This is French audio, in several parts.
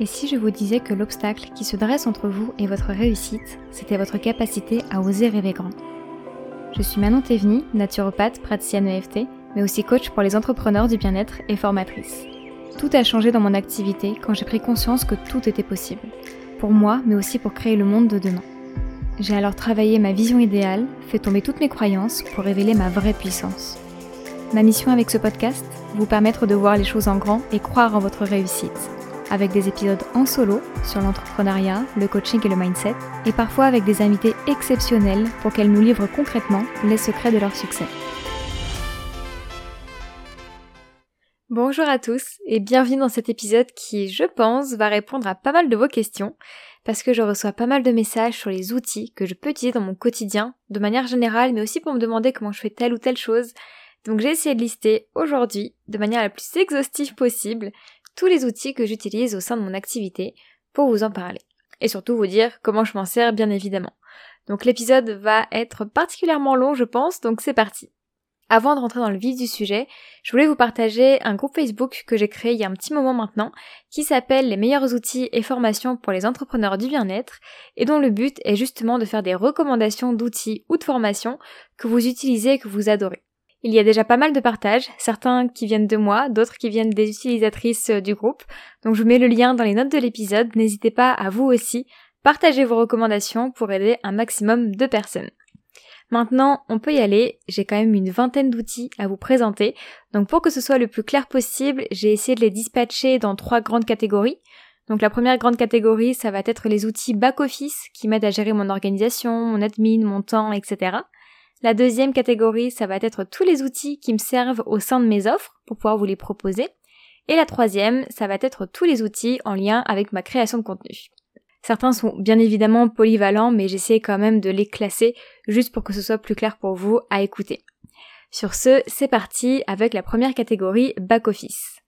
Et si je vous disais que l'obstacle qui se dresse entre vous et votre réussite, c'était votre capacité à oser rêver grand Je suis Manon Théveny, naturopathe, praticienne EFT, mais aussi coach pour les entrepreneurs du bien-être et formatrice. Tout a changé dans mon activité quand j'ai pris conscience que tout était possible. Pour moi, mais aussi pour créer le monde de demain. J'ai alors travaillé ma vision idéale, fait tomber toutes mes croyances pour révéler ma vraie puissance. Ma mission avec ce podcast, vous permettre de voir les choses en grand et croire en votre réussite avec des épisodes en solo sur l'entrepreneuriat, le coaching et le mindset, et parfois avec des invités exceptionnels pour qu'elles nous livrent concrètement les secrets de leur succès. Bonjour à tous et bienvenue dans cet épisode qui, je pense, va répondre à pas mal de vos questions parce que je reçois pas mal de messages sur les outils que je peux utiliser dans mon quotidien, de manière générale, mais aussi pour me demander comment je fais telle ou telle chose. Donc j'ai essayé de lister aujourd'hui, de manière la plus exhaustive possible, tous les outils que j'utilise au sein de mon activité pour vous en parler. Et surtout vous dire comment je m'en sers bien évidemment. Donc l'épisode va être particulièrement long je pense, donc c'est parti. Avant de rentrer dans le vif du sujet, je voulais vous partager un groupe Facebook que j'ai créé il y a un petit moment maintenant, qui s'appelle les meilleurs outils et formations pour les entrepreneurs du bien-être, et dont le but est justement de faire des recommandations d'outils ou de formations que vous utilisez et que vous adorez. Il y a déjà pas mal de partages, certains qui viennent de moi, d'autres qui viennent des utilisatrices euh, du groupe. Donc je vous mets le lien dans les notes de l'épisode. N'hésitez pas à vous aussi partager vos recommandations pour aider un maximum de personnes. Maintenant, on peut y aller. J'ai quand même une vingtaine d'outils à vous présenter. Donc pour que ce soit le plus clair possible, j'ai essayé de les dispatcher dans trois grandes catégories. Donc la première grande catégorie, ça va être les outils back-office qui m'aident à gérer mon organisation, mon admin, mon temps, etc. La deuxième catégorie, ça va être tous les outils qui me servent au sein de mes offres pour pouvoir vous les proposer. Et la troisième, ça va être tous les outils en lien avec ma création de contenu. Certains sont bien évidemment polyvalents, mais j'essaie quand même de les classer juste pour que ce soit plus clair pour vous à écouter. Sur ce, c'est parti avec la première catégorie back-office.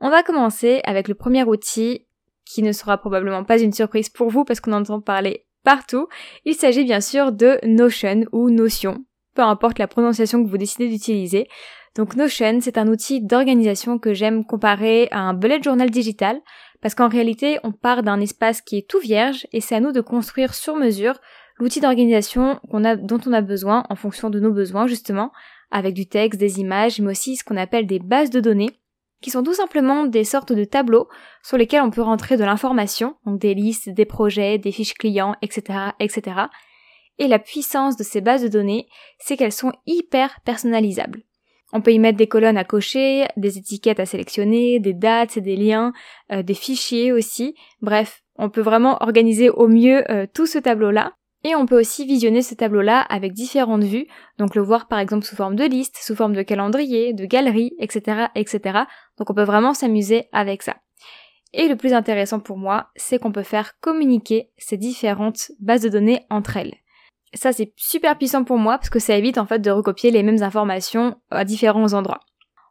On va commencer avec le premier outil qui ne sera probablement pas une surprise pour vous parce qu'on entend parler partout. Il s'agit bien sûr de Notion ou Notion, peu importe la prononciation que vous décidez d'utiliser. Donc Notion, c'est un outil d'organisation que j'aime comparer à un bullet journal digital, parce qu'en réalité, on part d'un espace qui est tout vierge et c'est à nous de construire sur mesure l'outil d'organisation dont on a besoin en fonction de nos besoins justement, avec du texte, des images, mais aussi ce qu'on appelle des bases de données qui sont tout simplement des sortes de tableaux sur lesquels on peut rentrer de l'information, donc des listes, des projets, des fiches clients, etc., etc. Et la puissance de ces bases de données, c'est qu'elles sont hyper personnalisables. On peut y mettre des colonnes à cocher, des étiquettes à sélectionner, des dates des liens, euh, des fichiers aussi. Bref, on peut vraiment organiser au mieux euh, tout ce tableau-là. Et on peut aussi visionner ce tableau-là avec différentes vues, donc le voir par exemple sous forme de liste, sous forme de calendrier, de galerie, etc., etc. Donc on peut vraiment s'amuser avec ça. Et le plus intéressant pour moi, c'est qu'on peut faire communiquer ces différentes bases de données entre elles. Ça c'est super puissant pour moi parce que ça évite en fait de recopier les mêmes informations à différents endroits.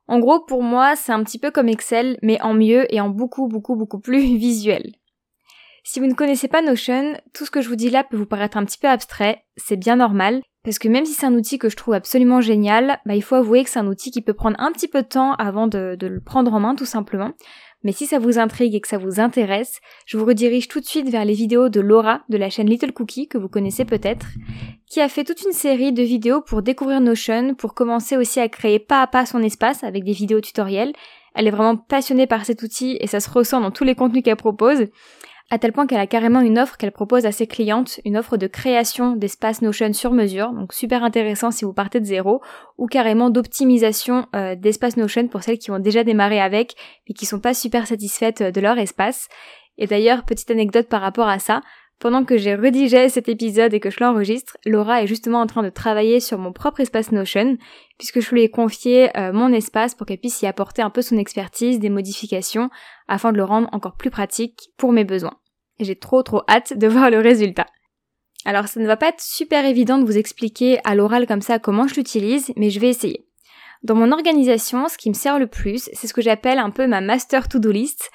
En gros, pour moi, c'est un petit peu comme Excel, mais en mieux et en beaucoup, beaucoup, beaucoup plus visuel. Si vous ne connaissez pas Notion, tout ce que je vous dis là peut vous paraître un petit peu abstrait, c'est bien normal, parce que même si c'est un outil que je trouve absolument génial, bah, il faut avouer que c'est un outil qui peut prendre un petit peu de temps avant de, de le prendre en main tout simplement. Mais si ça vous intrigue et que ça vous intéresse, je vous redirige tout de suite vers les vidéos de Laura de la chaîne Little Cookie que vous connaissez peut-être, qui a fait toute une série de vidéos pour découvrir Notion, pour commencer aussi à créer pas à pas son espace avec des vidéos tutoriels. Elle est vraiment passionnée par cet outil et ça se ressent dans tous les contenus qu'elle propose à tel point qu'elle a carrément une offre qu'elle propose à ses clientes, une offre de création d'espace Notion sur mesure, donc super intéressant si vous partez de zéro, ou carrément d'optimisation euh, d'espace Notion pour celles qui ont déjà démarré avec, mais qui sont pas super satisfaites euh, de leur espace. Et d'ailleurs, petite anecdote par rapport à ça, pendant que j'ai rédigé cet épisode et que je l'enregistre, Laura est justement en train de travailler sur mon propre espace Notion, puisque je lui ai confié euh, mon espace pour qu'elle puisse y apporter un peu son expertise, des modifications, afin de le rendre encore plus pratique pour mes besoins. J'ai trop trop hâte de voir le résultat. Alors ça ne va pas être super évident de vous expliquer à l'oral comme ça comment je l'utilise, mais je vais essayer. Dans mon organisation, ce qui me sert le plus, c'est ce que j'appelle un peu ma master to-do list,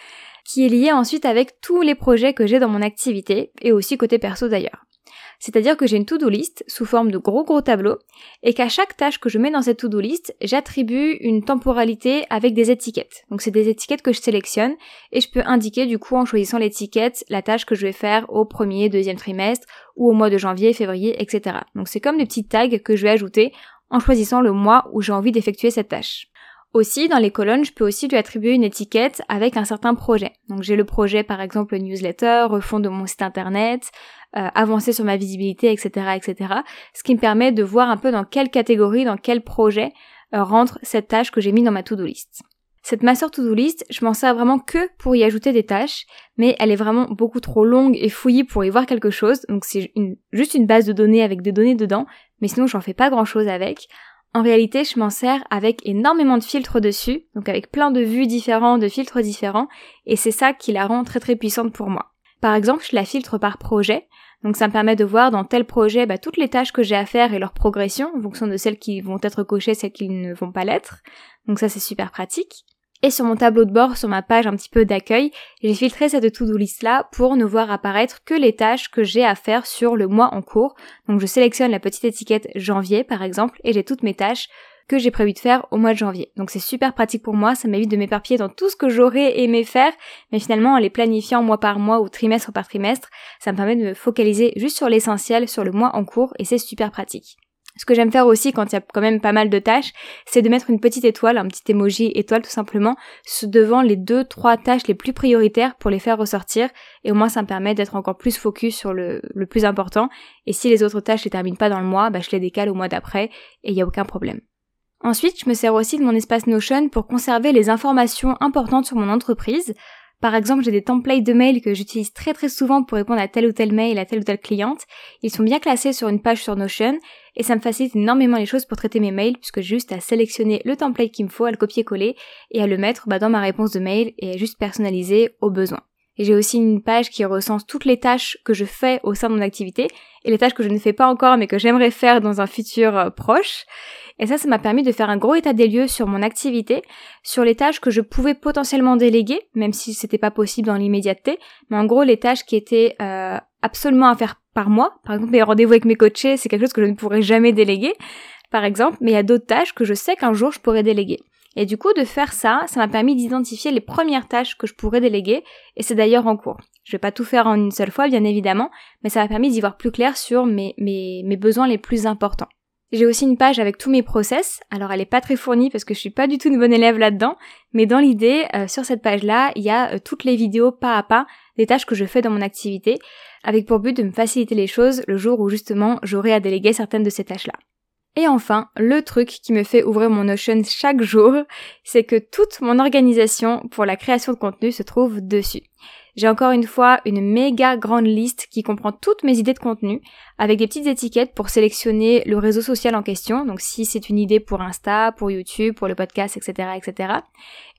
qui est liée ensuite avec tous les projets que j'ai dans mon activité, et aussi côté perso d'ailleurs. C'est-à-dire que j'ai une to-do list sous forme de gros gros tableaux et qu'à chaque tâche que je mets dans cette to-do list, j'attribue une temporalité avec des étiquettes. Donc c'est des étiquettes que je sélectionne et je peux indiquer du coup en choisissant l'étiquette la tâche que je vais faire au premier, deuxième trimestre ou au mois de janvier, février, etc. Donc c'est comme des petits tags que je vais ajouter en choisissant le mois où j'ai envie d'effectuer cette tâche. Aussi, dans les colonnes, je peux aussi lui attribuer une étiquette avec un certain projet. Donc j'ai le projet par exemple newsletter, refond de mon site internet, euh, avancer sur ma visibilité, etc., etc. Ce qui me permet de voir un peu dans quelle catégorie, dans quel projet euh, rentre cette tâche que j'ai mis dans ma to-do list. Cette master to-do list, je m'en sers vraiment que pour y ajouter des tâches, mais elle est vraiment beaucoup trop longue et fouillie pour y voir quelque chose, donc c'est juste une base de données avec des données dedans, mais sinon j'en fais pas grand chose avec. En réalité, je m'en sers avec énormément de filtres dessus, donc avec plein de vues différentes, de filtres différents, et c'est ça qui la rend très très puissante pour moi. Par exemple, je la filtre par projet, donc ça me permet de voir dans tel projet bah, toutes les tâches que j'ai à faire et leur progression, en fonction de celles qui vont être cochées, celles qui ne vont pas l'être. Donc ça c'est super pratique. Et sur mon tableau de bord, sur ma page un petit peu d'accueil, j'ai filtré cette to-do list là pour ne voir apparaître que les tâches que j'ai à faire sur le mois en cours. Donc je sélectionne la petite étiquette janvier par exemple et j'ai toutes mes tâches que j'ai prévu de faire au mois de janvier. Donc c'est super pratique pour moi, ça m'évite de m'éparpiller dans tout ce que j'aurais aimé faire, mais finalement en les planifiant mois par mois ou trimestre par trimestre, ça me permet de me focaliser juste sur l'essentiel, sur le mois en cours, et c'est super pratique. Ce que j'aime faire aussi quand il y a quand même pas mal de tâches, c'est de mettre une petite étoile, un petit emoji étoile tout simplement, devant les deux, trois tâches les plus prioritaires pour les faire ressortir. Et au moins ça me permet d'être encore plus focus sur le, le, plus important. Et si les autres tâches ne terminent pas dans le mois, bah, je les décale au mois d'après et il n'y a aucun problème. Ensuite, je me sers aussi de mon espace Notion pour conserver les informations importantes sur mon entreprise. Par exemple, j'ai des templates de mails que j'utilise très très souvent pour répondre à tel ou tel mail à telle ou telle cliente. Ils sont bien classés sur une page sur Notion et ça me facilite énormément les choses pour traiter mes mails puisque juste à sélectionner le template qu'il me faut, à le copier-coller et à le mettre bah, dans ma réponse de mail et à juste personnaliser au besoin. Et j'ai aussi une page qui recense toutes les tâches que je fais au sein de mon activité et les tâches que je ne fais pas encore mais que j'aimerais faire dans un futur euh, proche. Et ça, ça m'a permis de faire un gros état des lieux sur mon activité, sur les tâches que je pouvais potentiellement déléguer, même si c'était pas possible dans l'immédiateté. Mais en gros, les tâches qui étaient euh, absolument à faire par mois. Par exemple, mes rendez-vous avec mes coachés, c'est quelque chose que je ne pourrais jamais déléguer, par exemple. Mais il y a d'autres tâches que je sais qu'un jour je pourrais déléguer. Et du coup, de faire ça, ça m'a permis d'identifier les premières tâches que je pourrais déléguer, et c'est d'ailleurs en cours. Je vais pas tout faire en une seule fois, bien évidemment, mais ça m'a permis d'y voir plus clair sur mes, besoins les plus importants. J'ai aussi une page avec tous mes process. Alors elle est pas très fournie parce que je suis pas du tout une bonne élève là-dedans, mais dans l'idée, euh, sur cette page-là, il y a euh, toutes les vidéos pas à pas des tâches que je fais dans mon activité, avec pour but de me faciliter les choses le jour où justement j'aurai à déléguer certaines de ces tâches-là. Et enfin, le truc qui me fait ouvrir mon Notion chaque jour, c'est que toute mon organisation pour la création de contenu se trouve dessus. J'ai encore une fois une méga grande liste qui comprend toutes mes idées de contenu, avec des petites étiquettes pour sélectionner le réseau social en question, donc si c'est une idée pour Insta, pour YouTube, pour le podcast, etc., etc.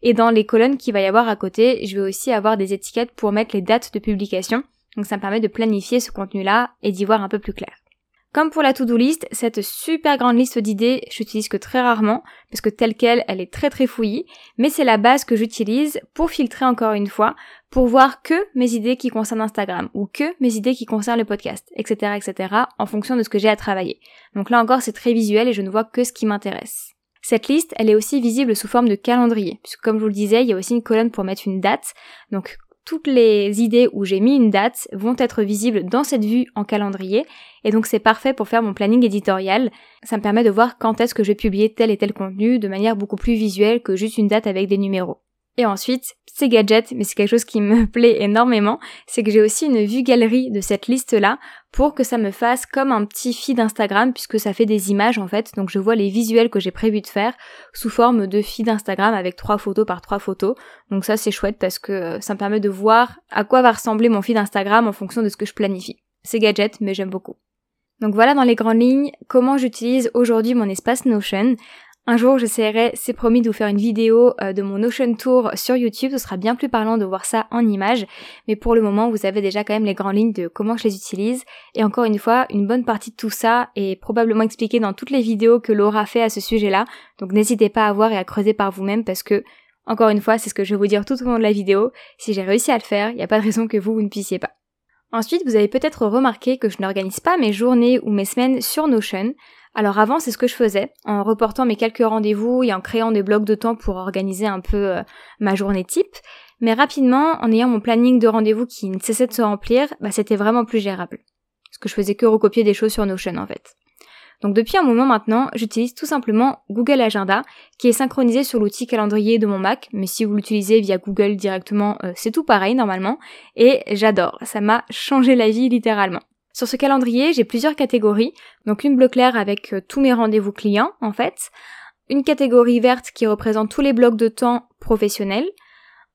Et dans les colonnes qu'il va y avoir à côté, je vais aussi avoir des étiquettes pour mettre les dates de publication, donc ça me permet de planifier ce contenu-là et d'y voir un peu plus clair. Comme pour la to-do list, cette super grande liste d'idées, j'utilise que très rarement, parce que telle qu'elle, elle est très très fouillie, mais c'est la base que j'utilise pour filtrer encore une fois, pour voir que mes idées qui concernent Instagram, ou que mes idées qui concernent le podcast, etc., etc., en fonction de ce que j'ai à travailler. Donc là encore, c'est très visuel et je ne vois que ce qui m'intéresse. Cette liste, elle est aussi visible sous forme de calendrier, puisque comme je vous le disais, il y a aussi une colonne pour mettre une date. Donc toutes les idées où j'ai mis une date vont être visibles dans cette vue en calendrier et donc c'est parfait pour faire mon planning éditorial. Ça me permet de voir quand est-ce que je vais publier tel et tel contenu de manière beaucoup plus visuelle que juste une date avec des numéros. Et ensuite, ces gadgets, mais c'est quelque chose qui me plaît énormément, c'est que j'ai aussi une vue galerie de cette liste-là pour que ça me fasse comme un petit feed Instagram puisque ça fait des images en fait. Donc je vois les visuels que j'ai prévu de faire sous forme de feed Instagram avec trois photos par trois photos. Donc ça c'est chouette parce que euh, ça me permet de voir à quoi va ressembler mon feed Instagram en fonction de ce que je planifie. C'est gadget mais j'aime beaucoup. Donc voilà dans les grandes lignes comment j'utilise aujourd'hui mon espace Notion. Un jour, j'essaierai, c'est promis, de vous faire une vidéo euh, de mon Ocean Tour sur YouTube. Ce sera bien plus parlant de voir ça en images. Mais pour le moment, vous avez déjà quand même les grandes lignes de comment je les utilise. Et encore une fois, une bonne partie de tout ça est probablement expliquée dans toutes les vidéos que Laura fait à ce sujet-là. Donc n'hésitez pas à voir et à creuser par vous-même parce que, encore une fois, c'est ce que je vais vous dire tout au long de la vidéo. Si j'ai réussi à le faire, il n'y a pas de raison que vous, vous ne puissiez pas. Ensuite, vous avez peut-être remarqué que je n'organise pas mes journées ou mes semaines sur Notion. Alors avant, c'est ce que je faisais, en reportant mes quelques rendez-vous et en créant des blocs de temps pour organiser un peu euh, ma journée type. Mais rapidement, en ayant mon planning de rendez-vous qui ne cessait de se remplir, bah, c'était vraiment plus gérable. Parce que je faisais que recopier des choses sur Notion en fait. Donc depuis un moment maintenant, j'utilise tout simplement Google Agenda, qui est synchronisé sur l'outil calendrier de mon Mac, mais si vous l'utilisez via Google directement, euh, c'est tout pareil normalement, et j'adore, ça m'a changé la vie littéralement. Sur ce calendrier, j'ai plusieurs catégories, donc une bleu clair avec euh, tous mes rendez-vous clients en fait, une catégorie verte qui représente tous les blocs de temps professionnels,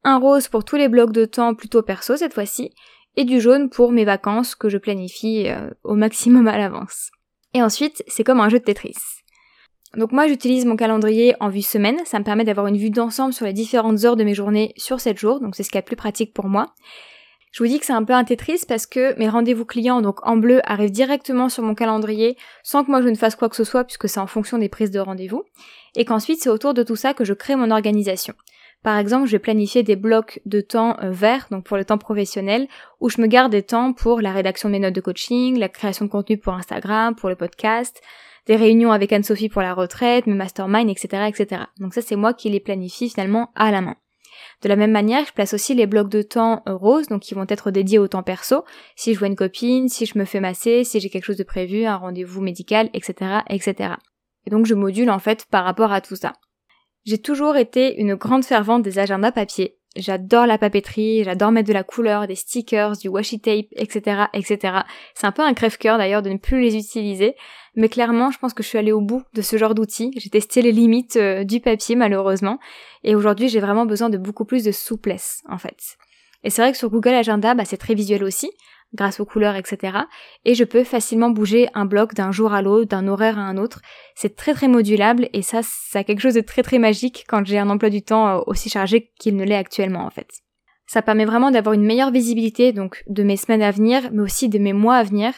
un rose pour tous les blocs de temps plutôt perso cette fois-ci, et du jaune pour mes vacances que je planifie euh, au maximum à l'avance. Et ensuite, c'est comme un jeu de Tetris. Donc moi j'utilise mon calendrier en vue semaine, ça me permet d'avoir une vue d'ensemble sur les différentes heures de mes journées sur 7 jours, donc c'est ce qui est le plus pratique pour moi. Je vous dis que c'est un peu un Tetris parce que mes rendez-vous clients, donc en bleu, arrivent directement sur mon calendrier sans que moi je ne fasse quoi que ce soit puisque c'est en fonction des prises de rendez-vous. Et qu'ensuite c'est autour de tout ça que je crée mon organisation. Par exemple, je vais planifier des blocs de temps euh, verts, donc pour le temps professionnel, où je me garde des temps pour la rédaction de mes notes de coaching, la création de contenu pour Instagram, pour le podcast, des réunions avec Anne-Sophie pour la retraite, mes masterminds, etc., etc. Donc ça, c'est moi qui les planifie finalement à la main. De la même manière, je place aussi les blocs de temps euh, roses, donc qui vont être dédiés au temps perso, si je vois une copine, si je me fais masser, si j'ai quelque chose de prévu, un rendez-vous médical, etc., etc. Et donc je module en fait par rapport à tout ça. J'ai toujours été une grande fervente des agendas papier. J'adore la papeterie, j'adore mettre de la couleur, des stickers, du washi tape, etc., etc. C'est un peu un crève-cœur d'ailleurs de ne plus les utiliser, mais clairement, je pense que je suis allée au bout de ce genre d'outils. J'ai testé les limites euh, du papier malheureusement, et aujourd'hui, j'ai vraiment besoin de beaucoup plus de souplesse en fait. Et c'est vrai que sur Google Agenda, bah, c'est très visuel aussi grâce aux couleurs, etc. Et je peux facilement bouger un bloc d'un jour à l'autre, d'un horaire à un autre. C'est très très modulable et ça, ça a quelque chose de très très magique quand j'ai un emploi du temps euh, aussi chargé qu'il ne l'est actuellement en fait. Ça permet vraiment d'avoir une meilleure visibilité donc de mes semaines à venir, mais aussi de mes mois à venir.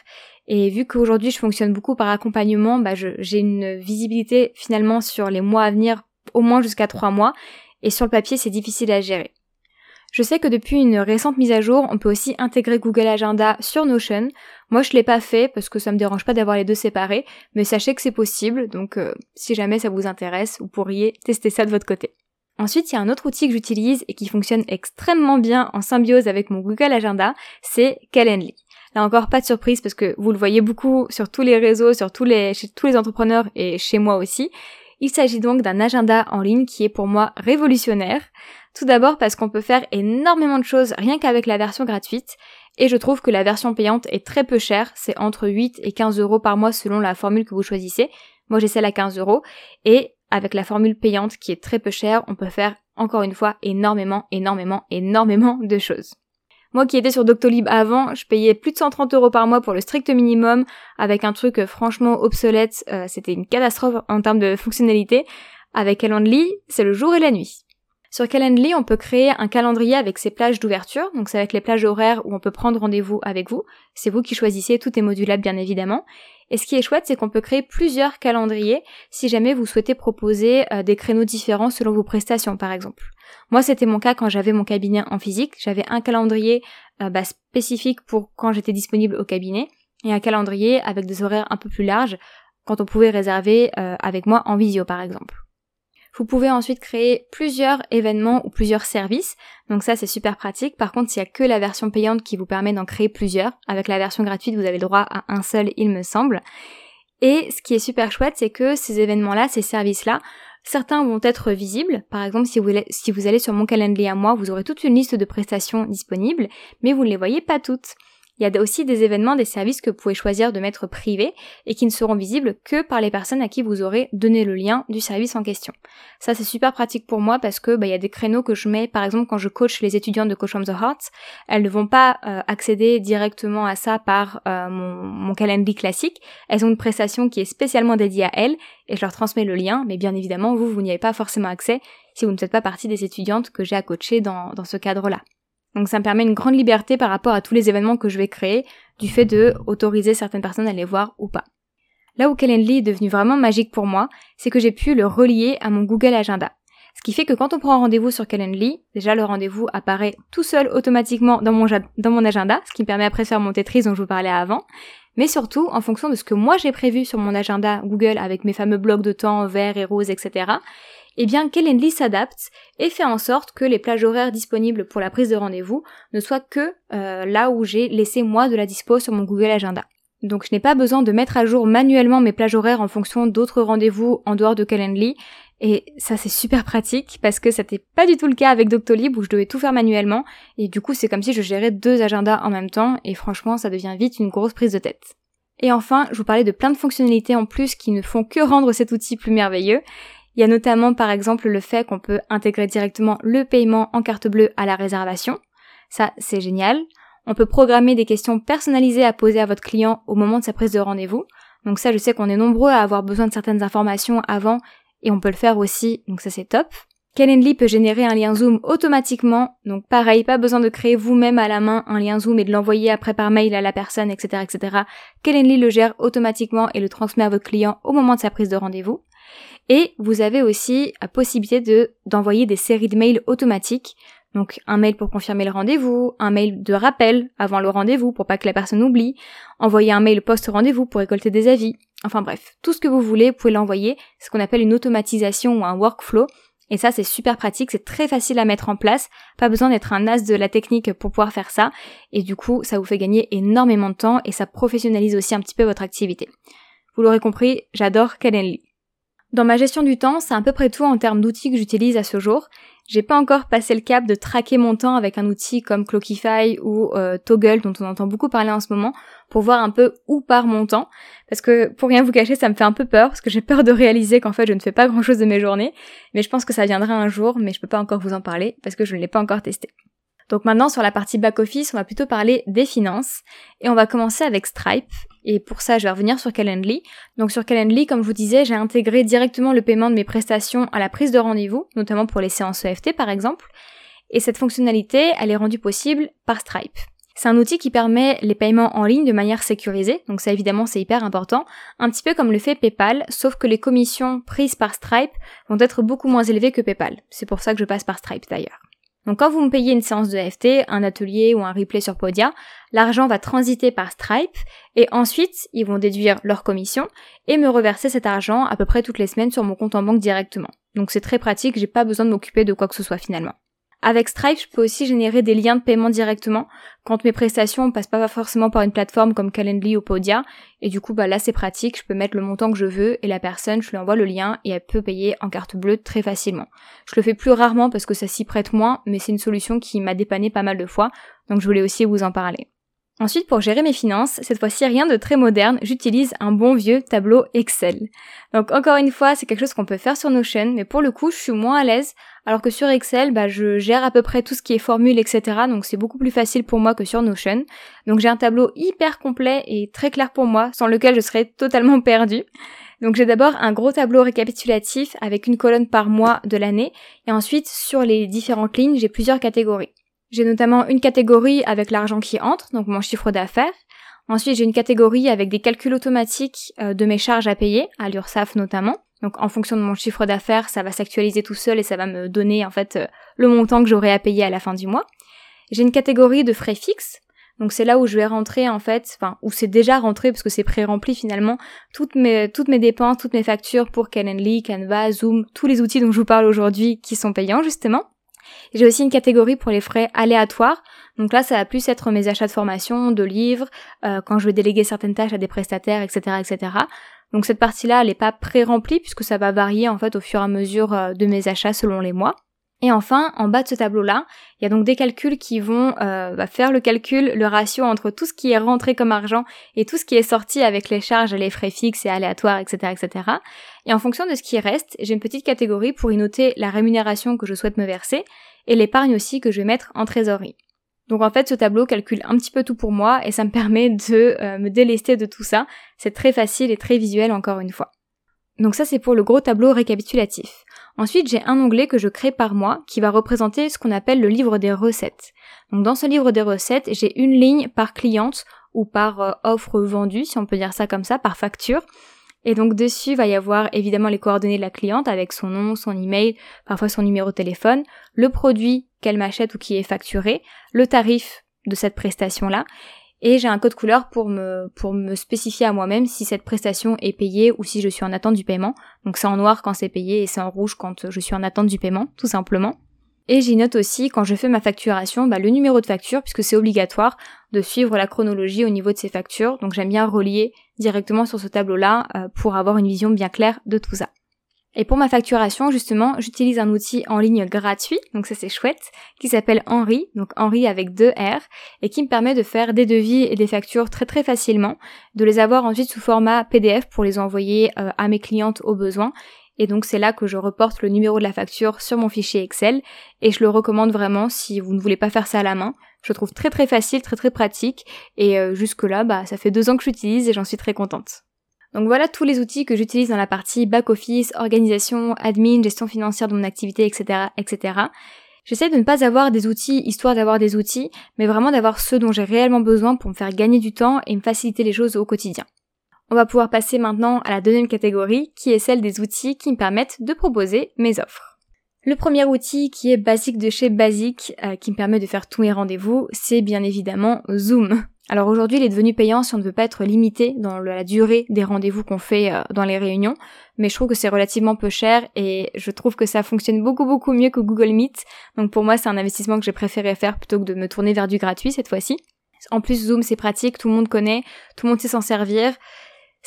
Et vu qu'aujourd'hui je fonctionne beaucoup par accompagnement, bah j'ai une visibilité finalement sur les mois à venir, au moins jusqu'à trois mois. Et sur le papier, c'est difficile à gérer. Je sais que depuis une récente mise à jour, on peut aussi intégrer Google Agenda sur Notion. Moi, je l'ai pas fait parce que ça me dérange pas d'avoir les deux séparés, mais sachez que c'est possible, donc euh, si jamais ça vous intéresse, vous pourriez tester ça de votre côté. Ensuite, il y a un autre outil que j'utilise et qui fonctionne extrêmement bien en symbiose avec mon Google Agenda, c'est Calendly. Là encore, pas de surprise parce que vous le voyez beaucoup sur tous les réseaux, sur tous les, chez tous les entrepreneurs et chez moi aussi. Il s'agit donc d'un agenda en ligne qui est pour moi révolutionnaire. Tout d'abord parce qu'on peut faire énormément de choses rien qu'avec la version gratuite, et je trouve que la version payante est très peu chère, c'est entre 8 et 15 euros par mois selon la formule que vous choisissez. Moi j'ai celle à 15 euros, et avec la formule payante qui est très peu chère, on peut faire encore une fois énormément, énormément, énormément de choses. Moi qui étais sur Doctolib avant, je payais plus de 130 euros par mois pour le strict minimum, avec un truc euh, franchement obsolète, euh, c'était une catastrophe en termes de fonctionnalité. Avec Calendly, c'est le jour et la nuit. Sur Calendly, on peut créer un calendrier avec ses plages d'ouverture, donc c'est avec les plages horaires où on peut prendre rendez-vous avec vous. C'est vous qui choisissez, tout est modulable bien évidemment. Et ce qui est chouette, c'est qu'on peut créer plusieurs calendriers si jamais vous souhaitez proposer euh, des créneaux différents selon vos prestations par exemple. Moi, c'était mon cas quand j'avais mon cabinet en physique. J'avais un calendrier euh, bah, spécifique pour quand j'étais disponible au cabinet et un calendrier avec des horaires un peu plus larges quand on pouvait réserver euh, avec moi en visio par exemple. Vous pouvez ensuite créer plusieurs événements ou plusieurs services. Donc ça, c'est super pratique. Par contre, il n'y a que la version payante qui vous permet d'en créer plusieurs. Avec la version gratuite, vous avez le droit à un seul, il me semble. Et ce qui est super chouette, c'est que ces événements-là, ces services-là, certains vont être visibles. Par exemple, si vous, si vous allez sur mon calendrier à moi, vous aurez toute une liste de prestations disponibles, mais vous ne les voyez pas toutes. Il y a aussi des événements, des services que vous pouvez choisir de mettre privés et qui ne seront visibles que par les personnes à qui vous aurez donné le lien du service en question. Ça c'est super pratique pour moi parce que bah, il y a des créneaux que je mets, par exemple quand je coach les étudiantes de Coach from the Heart, elles ne vont pas euh, accéder directement à ça par euh, mon, mon calendrier classique. Elles ont une prestation qui est spécialement dédiée à elles et je leur transmets le lien, mais bien évidemment vous vous n'y avez pas forcément accès si vous ne faites pas partie des étudiantes que j'ai à coacher dans, dans ce cadre-là. Donc ça me permet une grande liberté par rapport à tous les événements que je vais créer, du fait de autoriser certaines personnes à les voir ou pas. Là où Calendly est devenu vraiment magique pour moi, c'est que j'ai pu le relier à mon Google Agenda. Ce qui fait que quand on prend un rendez-vous sur Calendly, déjà le rendez-vous apparaît tout seul automatiquement dans mon, agenda, ce qui me permet après de faire mon Tetris dont je vous parlais avant. Mais surtout, en fonction de ce que moi j'ai prévu sur mon agenda Google avec mes fameux blocs de temps verts et roses, etc., eh bien Calendly s'adapte et fait en sorte que les plages horaires disponibles pour la prise de rendez-vous ne soient que euh, là où j'ai laissé moi de la dispo sur mon Google Agenda. Donc je n'ai pas besoin de mettre à jour manuellement mes plages horaires en fonction d'autres rendez-vous en dehors de Calendly. Et ça c'est super pratique parce que ça n'était pas du tout le cas avec Doctolib où je devais tout faire manuellement. Et du coup c'est comme si je gérais deux agendas en même temps et franchement ça devient vite une grosse prise de tête. Et enfin, je vous parlais de plein de fonctionnalités en plus qui ne font que rendre cet outil plus merveilleux. Il y a notamment par exemple le fait qu'on peut intégrer directement le paiement en carte bleue à la réservation. Ça c'est génial. On peut programmer des questions personnalisées à poser à votre client au moment de sa prise de rendez-vous. Donc ça, je sais qu'on est nombreux à avoir besoin de certaines informations avant et on peut le faire aussi, donc ça c'est top. Calendly peut générer un lien Zoom automatiquement, donc pareil, pas besoin de créer vous-même à la main un lien Zoom et de l'envoyer après par mail à la personne, etc., etc. Calendly le gère automatiquement et le transmet à votre client au moment de sa prise de rendez-vous. Et vous avez aussi la possibilité de, d'envoyer des séries de mails automatiques. Donc un mail pour confirmer le rendez-vous, un mail de rappel avant le rendez-vous pour pas que la personne oublie, envoyer un mail post-rendez-vous pour récolter des avis. Enfin bref, tout ce que vous voulez, vous pouvez l'envoyer. C'est ce qu'on appelle une automatisation ou un workflow. Et ça, c'est super pratique, c'est très facile à mettre en place. Pas besoin d'être un as de la technique pour pouvoir faire ça. Et du coup, ça vous fait gagner énormément de temps et ça professionnalise aussi un petit peu votre activité. Vous l'aurez compris, j'adore Calendly. Dans ma gestion du temps, c'est à peu près tout en termes d'outils que j'utilise à ce jour. J'ai pas encore passé le cap de traquer mon temps avec un outil comme Clockify ou euh, Toggle dont on entend beaucoup parler en ce moment pour voir un peu où part mon temps parce que pour rien vous cacher ça me fait un peu peur parce que j'ai peur de réaliser qu'en fait je ne fais pas grand chose de mes journées mais je pense que ça viendra un jour mais je peux pas encore vous en parler parce que je ne l'ai pas encore testé. Donc maintenant sur la partie back office on va plutôt parler des finances et on va commencer avec Stripe et pour ça, je vais revenir sur Calendly. Donc sur Calendly, comme je vous disais, j'ai intégré directement le paiement de mes prestations à la prise de rendez-vous, notamment pour les séances EFT par exemple. Et cette fonctionnalité, elle est rendue possible par Stripe. C'est un outil qui permet les paiements en ligne de manière sécurisée, donc ça évidemment c'est hyper important, un petit peu comme le fait PayPal, sauf que les commissions prises par Stripe vont être beaucoup moins élevées que PayPal. C'est pour ça que je passe par Stripe d'ailleurs. Donc quand vous me payez une séance de FT, un atelier ou un replay sur Podia, l'argent va transiter par Stripe et ensuite ils vont déduire leur commission et me reverser cet argent à peu près toutes les semaines sur mon compte en banque directement. Donc c'est très pratique, j'ai pas besoin de m'occuper de quoi que ce soit finalement. Avec Stripe, je peux aussi générer des liens de paiement directement quand mes prestations passent pas forcément par une plateforme comme Calendly ou Podia. Et du coup, bah là, c'est pratique. Je peux mettre le montant que je veux et la personne, je lui envoie le lien et elle peut payer en carte bleue très facilement. Je le fais plus rarement parce que ça s'y prête moins, mais c'est une solution qui m'a dépanné pas mal de fois. Donc je voulais aussi vous en parler. Ensuite, pour gérer mes finances, cette fois-ci rien de très moderne, j'utilise un bon vieux tableau Excel. Donc encore une fois, c'est quelque chose qu'on peut faire sur Notion, mais pour le coup, je suis moins à l'aise, alors que sur Excel, bah, je gère à peu près tout ce qui est formule, etc. Donc c'est beaucoup plus facile pour moi que sur Notion. Donc j'ai un tableau hyper complet et très clair pour moi, sans lequel je serais totalement perdue. Donc j'ai d'abord un gros tableau récapitulatif avec une colonne par mois de l'année, et ensuite sur les différentes lignes, j'ai plusieurs catégories. J'ai notamment une catégorie avec l'argent qui entre, donc mon chiffre d'affaires. Ensuite, j'ai une catégorie avec des calculs automatiques euh, de mes charges à payer, à l'URSSAF notamment. Donc en fonction de mon chiffre d'affaires, ça va s'actualiser tout seul et ça va me donner en fait euh, le montant que j'aurai à payer à la fin du mois. J'ai une catégorie de frais fixes. Donc c'est là où je vais rentrer en fait, enfin où c'est déjà rentré parce que c'est pré-rempli finalement toutes mes toutes mes dépenses, toutes mes factures pour Calendly, Canva, Zoom, tous les outils dont je vous parle aujourd'hui qui sont payants justement. J'ai aussi une catégorie pour les frais aléatoires. Donc là, ça va plus être mes achats de formation, de livres, euh, quand je vais déléguer certaines tâches à des prestataires, etc., etc. Donc cette partie-là, elle n'est pas pré-remplie puisque ça va varier en fait au fur et à mesure euh, de mes achats selon les mois. Et enfin, en bas de ce tableau-là, il y a donc des calculs qui vont euh, bah, faire le calcul, le ratio entre tout ce qui est rentré comme argent et tout ce qui est sorti avec les charges, les frais fixes et aléatoires, etc., etc. Et en fonction de ce qui reste, j'ai une petite catégorie pour y noter la rémunération que je souhaite me verser et l'épargne aussi que je vais mettre en trésorerie. Donc en fait, ce tableau calcule un petit peu tout pour moi et ça me permet de euh, me délester de tout ça. C'est très facile et très visuel encore une fois. Donc ça c'est pour le gros tableau récapitulatif. Ensuite j'ai un onglet que je crée par mois qui va représenter ce qu'on appelle le livre des recettes. Donc dans ce livre des recettes j'ai une ligne par cliente ou par euh, offre vendue si on peut dire ça comme ça, par facture. Et donc dessus va y avoir évidemment les coordonnées de la cliente avec son nom, son email, parfois son numéro de téléphone, le produit qu'elle m'achète ou qui est facturé, le tarif de cette prestation-là, et j'ai un code couleur pour me, pour me spécifier à moi-même si cette prestation est payée ou si je suis en attente du paiement. Donc c'est en noir quand c'est payé et c'est en rouge quand je suis en attente du paiement, tout simplement. Et j'y note aussi quand je fais ma facturation bah, le numéro de facture puisque c'est obligatoire de suivre la chronologie au niveau de ces factures. Donc j'aime bien relier directement sur ce tableau-là euh, pour avoir une vision bien claire de tout ça. Et pour ma facturation, justement, j'utilise un outil en ligne gratuit, donc ça c'est chouette, qui s'appelle Henri, donc Henri avec deux R, et qui me permet de faire des devis et des factures très très facilement, de les avoir ensuite sous format PDF pour les envoyer euh, à mes clientes au besoin. Et donc c'est là que je reporte le numéro de la facture sur mon fichier Excel, et je le recommande vraiment si vous ne voulez pas faire ça à la main. Je le trouve très très facile, très très pratique, et euh, jusque là, bah ça fait deux ans que j'utilise et j'en suis très contente. Donc voilà tous les outils que j'utilise dans la partie back-office, organisation, admin, gestion financière de mon activité, etc., etc. J'essaie de ne pas avoir des outils histoire d'avoir des outils, mais vraiment d'avoir ceux dont j'ai réellement besoin pour me faire gagner du temps et me faciliter les choses au quotidien. On va pouvoir passer maintenant à la deuxième catégorie, qui est celle des outils qui me permettent de proposer mes offres. Le premier outil qui est basique de chez Basique, euh, qui me permet de faire tous mes rendez-vous, c'est bien évidemment Zoom. Alors aujourd'hui, il est devenu payant si on ne veut pas être limité dans la durée des rendez-vous qu'on fait euh, dans les réunions, mais je trouve que c'est relativement peu cher et je trouve que ça fonctionne beaucoup beaucoup mieux que Google Meet. Donc pour moi, c'est un investissement que j'ai préféré faire plutôt que de me tourner vers du gratuit cette fois-ci. En plus, Zoom, c'est pratique, tout le monde connaît, tout le monde sait s'en servir.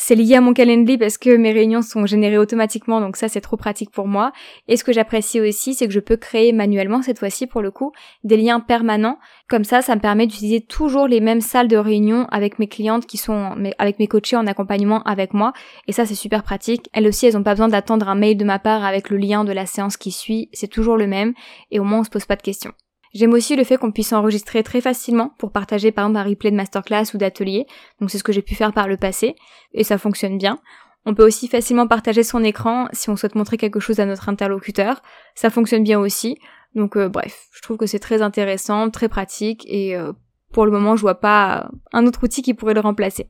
C'est lié à mon calendrier parce que mes réunions sont générées automatiquement, donc ça c'est trop pratique pour moi. Et ce que j'apprécie aussi, c'est que je peux créer manuellement cette fois-ci pour le coup des liens permanents. Comme ça, ça me permet d'utiliser toujours les mêmes salles de réunion avec mes clientes qui sont avec mes coachés en accompagnement avec moi. Et ça c'est super pratique. Elles aussi, elles ont pas besoin d'attendre un mail de ma part avec le lien de la séance qui suit. C'est toujours le même et au moins on se pose pas de questions. J'aime aussi le fait qu'on puisse enregistrer très facilement pour partager par exemple un replay de masterclass ou d'atelier. Donc c'est ce que j'ai pu faire par le passé et ça fonctionne bien. On peut aussi facilement partager son écran si on souhaite montrer quelque chose à notre interlocuteur. Ça fonctionne bien aussi. Donc euh, bref, je trouve que c'est très intéressant, très pratique et euh, pour le moment je vois pas un autre outil qui pourrait le remplacer.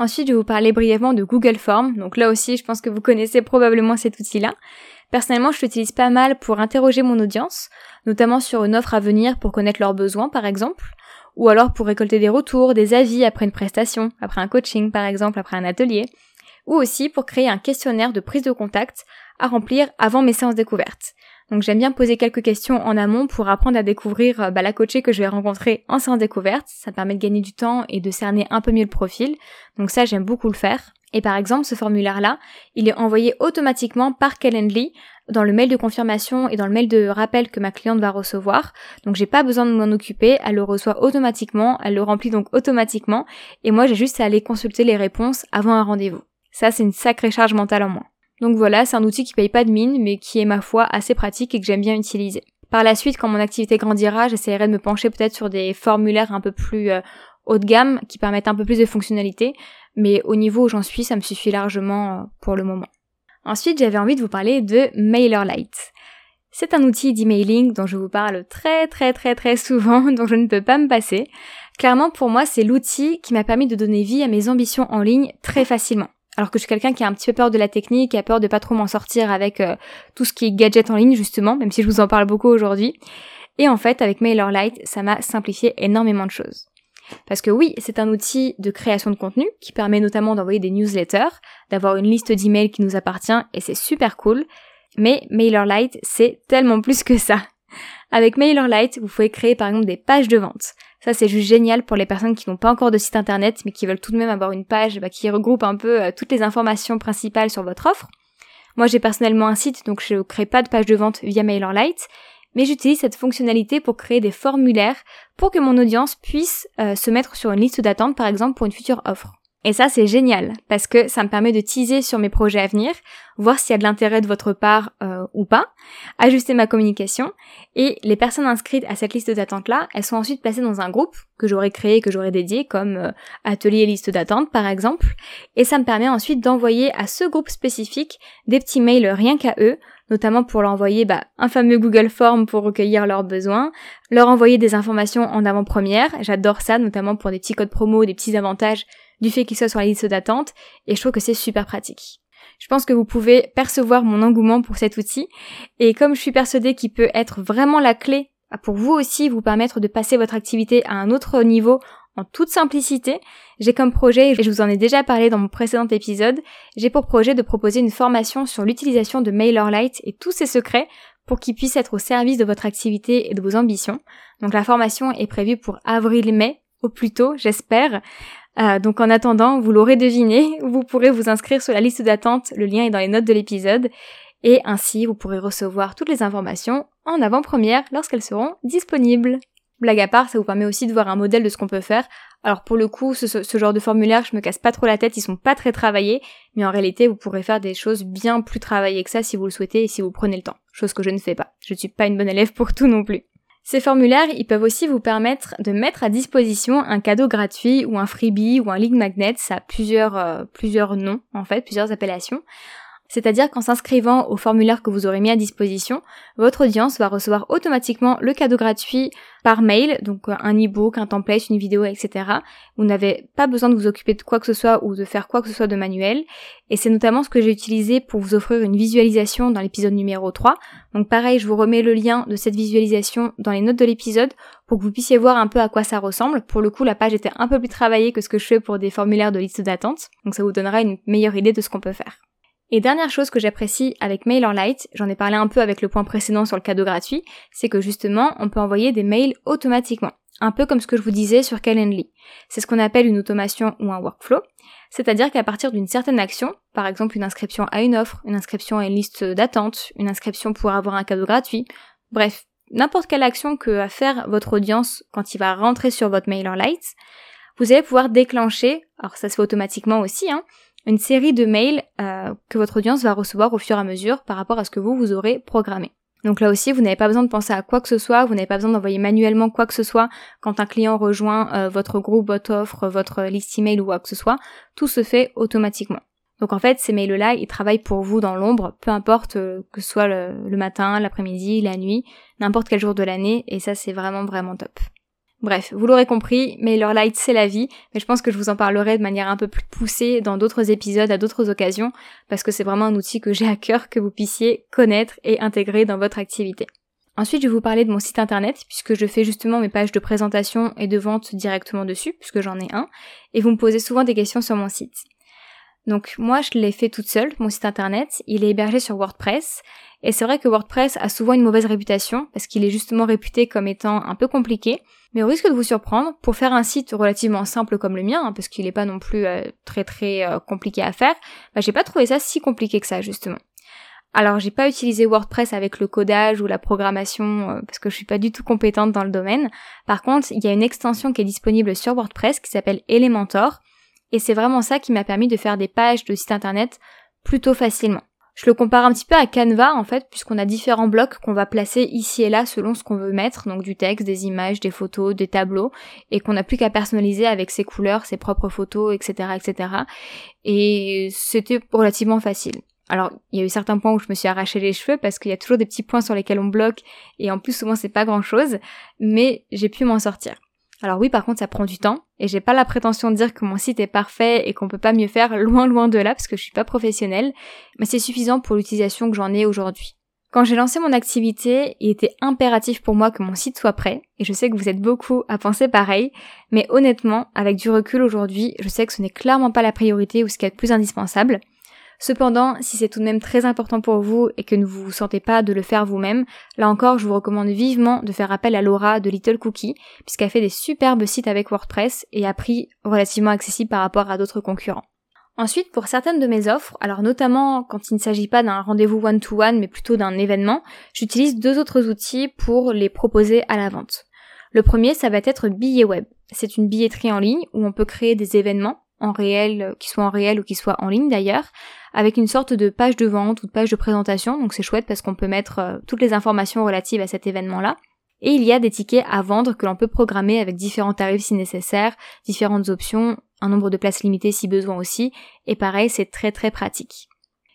Ensuite, je vais vous parler brièvement de Google Form. Donc là aussi, je pense que vous connaissez probablement cet outil-là. Personnellement, je l'utilise pas mal pour interroger mon audience, notamment sur une offre à venir pour connaître leurs besoins par exemple, ou alors pour récolter des retours, des avis après une prestation, après un coaching par exemple, après un atelier, ou aussi pour créer un questionnaire de prise de contact à remplir avant mes séances découvertes. Donc j'aime bien poser quelques questions en amont pour apprendre à découvrir euh, bah, la coachée que je vais rencontrer en séance découverte. Ça permet de gagner du temps et de cerner un peu mieux le profil. Donc ça j'aime beaucoup le faire. Et par exemple, ce formulaire-là, il est envoyé automatiquement par Calendly dans le mail de confirmation et dans le mail de rappel que ma cliente va recevoir. Donc j'ai pas besoin de m'en occuper, elle le reçoit automatiquement, elle le remplit donc automatiquement et moi j'ai juste à aller consulter les réponses avant un rendez-vous. Ça c'est une sacrée charge mentale en moins. Donc voilà, c'est un outil qui paye pas de mine mais qui est ma foi assez pratique et que j'aime bien utiliser. Par la suite, quand mon activité grandira, j'essaierai de me pencher peut-être sur des formulaires un peu plus euh, haut de gamme qui permettent un peu plus de fonctionnalités mais au niveau où j'en suis, ça me suffit largement euh, pour le moment. Ensuite, j'avais envie de vous parler de MailerLite. C'est un outil d'emailing dont je vous parle très très très très souvent, dont je ne peux pas me passer. Clairement, pour moi, c'est l'outil qui m'a permis de donner vie à mes ambitions en ligne très facilement. Alors que je suis quelqu'un qui a un petit peu peur de la technique, qui a peur de pas trop m'en sortir avec euh, tout ce qui est gadget en ligne justement, même si je vous en parle beaucoup aujourd'hui. Et en fait, avec MailerLite, ça m'a simplifié énormément de choses. Parce que oui, c'est un outil de création de contenu qui permet notamment d'envoyer des newsletters, d'avoir une liste d'emails qui nous appartient et c'est super cool. Mais MailerLite, c'est tellement plus que ça. Avec MailerLite, vous pouvez créer par exemple des pages de vente. Ça, c'est juste génial pour les personnes qui n'ont pas encore de site internet, mais qui veulent tout de même avoir une page bah, qui regroupe un peu euh, toutes les informations principales sur votre offre. Moi, j'ai personnellement un site, donc je ne crée pas de page de vente via MailerLite, mais j'utilise cette fonctionnalité pour créer des formulaires pour que mon audience puisse euh, se mettre sur une liste d'attente par exemple pour une future offre. Et ça c'est génial parce que ça me permet de teaser sur mes projets à venir, voir s'il y a de l'intérêt de votre part euh, ou pas, ajuster ma communication. Et les personnes inscrites à cette liste d'attente là, elles sont ensuite placées dans un groupe que j'aurais créé, que j'aurais dédié comme euh, atelier liste d'attente par exemple. Et ça me permet ensuite d'envoyer à ce groupe spécifique des petits mails rien qu'à eux notamment pour leur envoyer bah, un fameux Google Form pour recueillir leurs besoins, leur envoyer des informations en avant-première, j'adore ça, notamment pour des petits codes promo, des petits avantages, du fait qu'il soit sur la liste d'attente, et je trouve que c'est super pratique. Je pense que vous pouvez percevoir mon engouement pour cet outil, et comme je suis persuadée qu'il peut être vraiment la clé pour vous aussi vous permettre de passer votre activité à un autre niveau en toute simplicité, j'ai comme projet, et je vous en ai déjà parlé dans mon précédent épisode, j'ai pour projet de proposer une formation sur l'utilisation de MailerLite et tous ses secrets pour qu'il puisse être au service de votre activité et de vos ambitions. Donc la formation est prévue pour avril-mai, au plus tôt, j'espère. Euh, donc en attendant, vous l'aurez deviné, vous pourrez vous inscrire sur la liste d'attente, le lien est dans les notes de l'épisode, et ainsi vous pourrez recevoir toutes les informations en avant-première lorsqu'elles seront disponibles. Blague à part, ça vous permet aussi de voir un modèle de ce qu'on peut faire. Alors pour le coup, ce, genre de formulaire, je me casse pas trop la tête, ils sont pas très travaillés, mais en réalité, vous pourrez faire des choses bien plus travaillées que ça si vous le souhaitez et si vous prenez le temps. Chose que je ne fais pas. Je ne suis pas une bonne élève pour tout non plus. Ces formulaires, ils peuvent aussi vous permettre de mettre à disposition un cadeau gratuit ou un freebie ou un lead magnet, ça a plusieurs, euh, plusieurs noms en fait, plusieurs appellations. C'est-à-dire qu'en s'inscrivant au formulaire que vous aurez mis à disposition, votre audience va recevoir automatiquement le cadeau gratuit par mail, donc euh, un e-book, un template, une vidéo, etc. Vous n'avez pas besoin de vous occuper de quoi que ce soit ou de faire quoi que ce soit de manuel. Et c'est notamment ce que j'ai utilisé pour vous offrir une visualisation dans l'épisode numéro 3. Donc pareil, je vous remets le lien de cette visualisation dans les notes de l'épisode pour que vous puissiez voir un peu à quoi ça ressemble. Pour le coup, la page était un peu plus travaillée que ce que je fais pour des formulaires de liste d'attente. Donc ça vous donnera une meilleure idée de ce qu'on peut faire. Et dernière chose que j'apprécie avec MailerLite, j'en ai parlé un peu avec le point précédent sur le cadeau gratuit, c'est que justement, on peut envoyer des mails automatiquement. Un peu comme ce que je vous disais sur Calendly. C'est ce qu'on appelle une automation ou un workflow. C'est-à-dire qu'à partir d'une certaine action, par exemple une inscription à une offre, une inscription à une liste d'attente, une inscription pour avoir un cadeau gratuit, bref, n'importe quelle action que va faire votre audience quand il va rentrer sur votre MailerLite, vous allez pouvoir déclencher, alors ça se fait automatiquement aussi, hein, une série de mails euh, que votre audience va recevoir au fur et à mesure par rapport à ce que vous, vous aurez programmé. Donc là aussi, vous n'avez pas besoin de penser à quoi que ce soit, vous n'avez pas besoin d'envoyer manuellement quoi que ce soit quand un client rejoint euh, votre groupe, votre offre, votre liste email ou quoi que ce soit. Tout se fait automatiquement. Donc en fait, ces mails-là, ils travaillent pour vous dans l'ombre, peu importe euh, que ce soit le matin, l'après-midi, la nuit, n'importe quel jour de l'année, et ça c'est vraiment vraiment top. Bref, vous l'aurez compris, MailerLite c'est la vie, mais je pense que je vous en parlerai de manière un peu plus poussée dans d'autres épisodes à d'autres occasions, parce que c'est vraiment un outil que j'ai à cœur que vous puissiez connaître et intégrer dans votre activité. Ensuite, je vais vous parler de mon site internet, puisque je fais justement mes pages de présentation et de vente directement dessus, puisque j'en ai un, et vous me posez souvent des questions sur mon site. Donc moi, je l'ai fait toute seule, mon site internet, il est hébergé sur WordPress, et c'est vrai que WordPress a souvent une mauvaise réputation, parce qu'il est justement réputé comme étant un peu compliqué, mais au risque de vous surprendre, pour faire un site relativement simple comme le mien, hein, parce qu'il n'est pas non plus euh, très très euh, compliqué à faire, bah, j'ai pas trouvé ça si compliqué que ça justement. Alors j'ai pas utilisé WordPress avec le codage ou la programmation euh, parce que je suis pas du tout compétente dans le domaine. Par contre, il y a une extension qui est disponible sur WordPress qui s'appelle Elementor et c'est vraiment ça qui m'a permis de faire des pages de site internet plutôt facilement. Je le compare un petit peu à Canva en fait, puisqu'on a différents blocs qu'on va placer ici et là selon ce qu'on veut mettre, donc du texte, des images, des photos, des tableaux, et qu'on n'a plus qu'à personnaliser avec ses couleurs, ses propres photos, etc., etc. Et c'était relativement facile. Alors, il y a eu certains points où je me suis arraché les cheveux parce qu'il y a toujours des petits points sur lesquels on bloque et en plus souvent c'est pas grand chose, mais j'ai pu m'en sortir. Alors oui, par contre, ça prend du temps et j'ai pas la prétention de dire que mon site est parfait et qu'on peut pas mieux faire loin loin de là parce que je suis pas professionnelle, mais c'est suffisant pour l'utilisation que j'en ai aujourd'hui. Quand j'ai lancé mon activité, il était impératif pour moi que mon site soit prêt, et je sais que vous êtes beaucoup à penser pareil, mais honnêtement, avec du recul aujourd'hui, je sais que ce n'est clairement pas la priorité ou ce qui est le plus indispensable. Cependant, si c'est tout de même très important pour vous et que ne vous sentez pas de le faire vous-même, là encore, je vous recommande vivement de faire appel à Laura de Little Cookie, puisqu'elle fait des superbes sites avec WordPress et à prix relativement accessible par rapport à d'autres concurrents. Ensuite, pour certaines de mes offres, alors notamment quand il ne s'agit pas d'un rendez-vous one-to-one mais plutôt d'un événement, j'utilise deux autres outils pour les proposer à la vente. Le premier, ça va être Billet Web. C'est une billetterie en ligne où on peut créer des événements en réel, qui soient en réel ou qui soient en ligne d'ailleurs, avec une sorte de page de vente ou de page de présentation, donc c'est chouette parce qu'on peut mettre euh, toutes les informations relatives à cet événement-là. Et il y a des tickets à vendre que l'on peut programmer avec différents tarifs si nécessaire, différentes options, un nombre de places limitées si besoin aussi, et pareil, c'est très très pratique.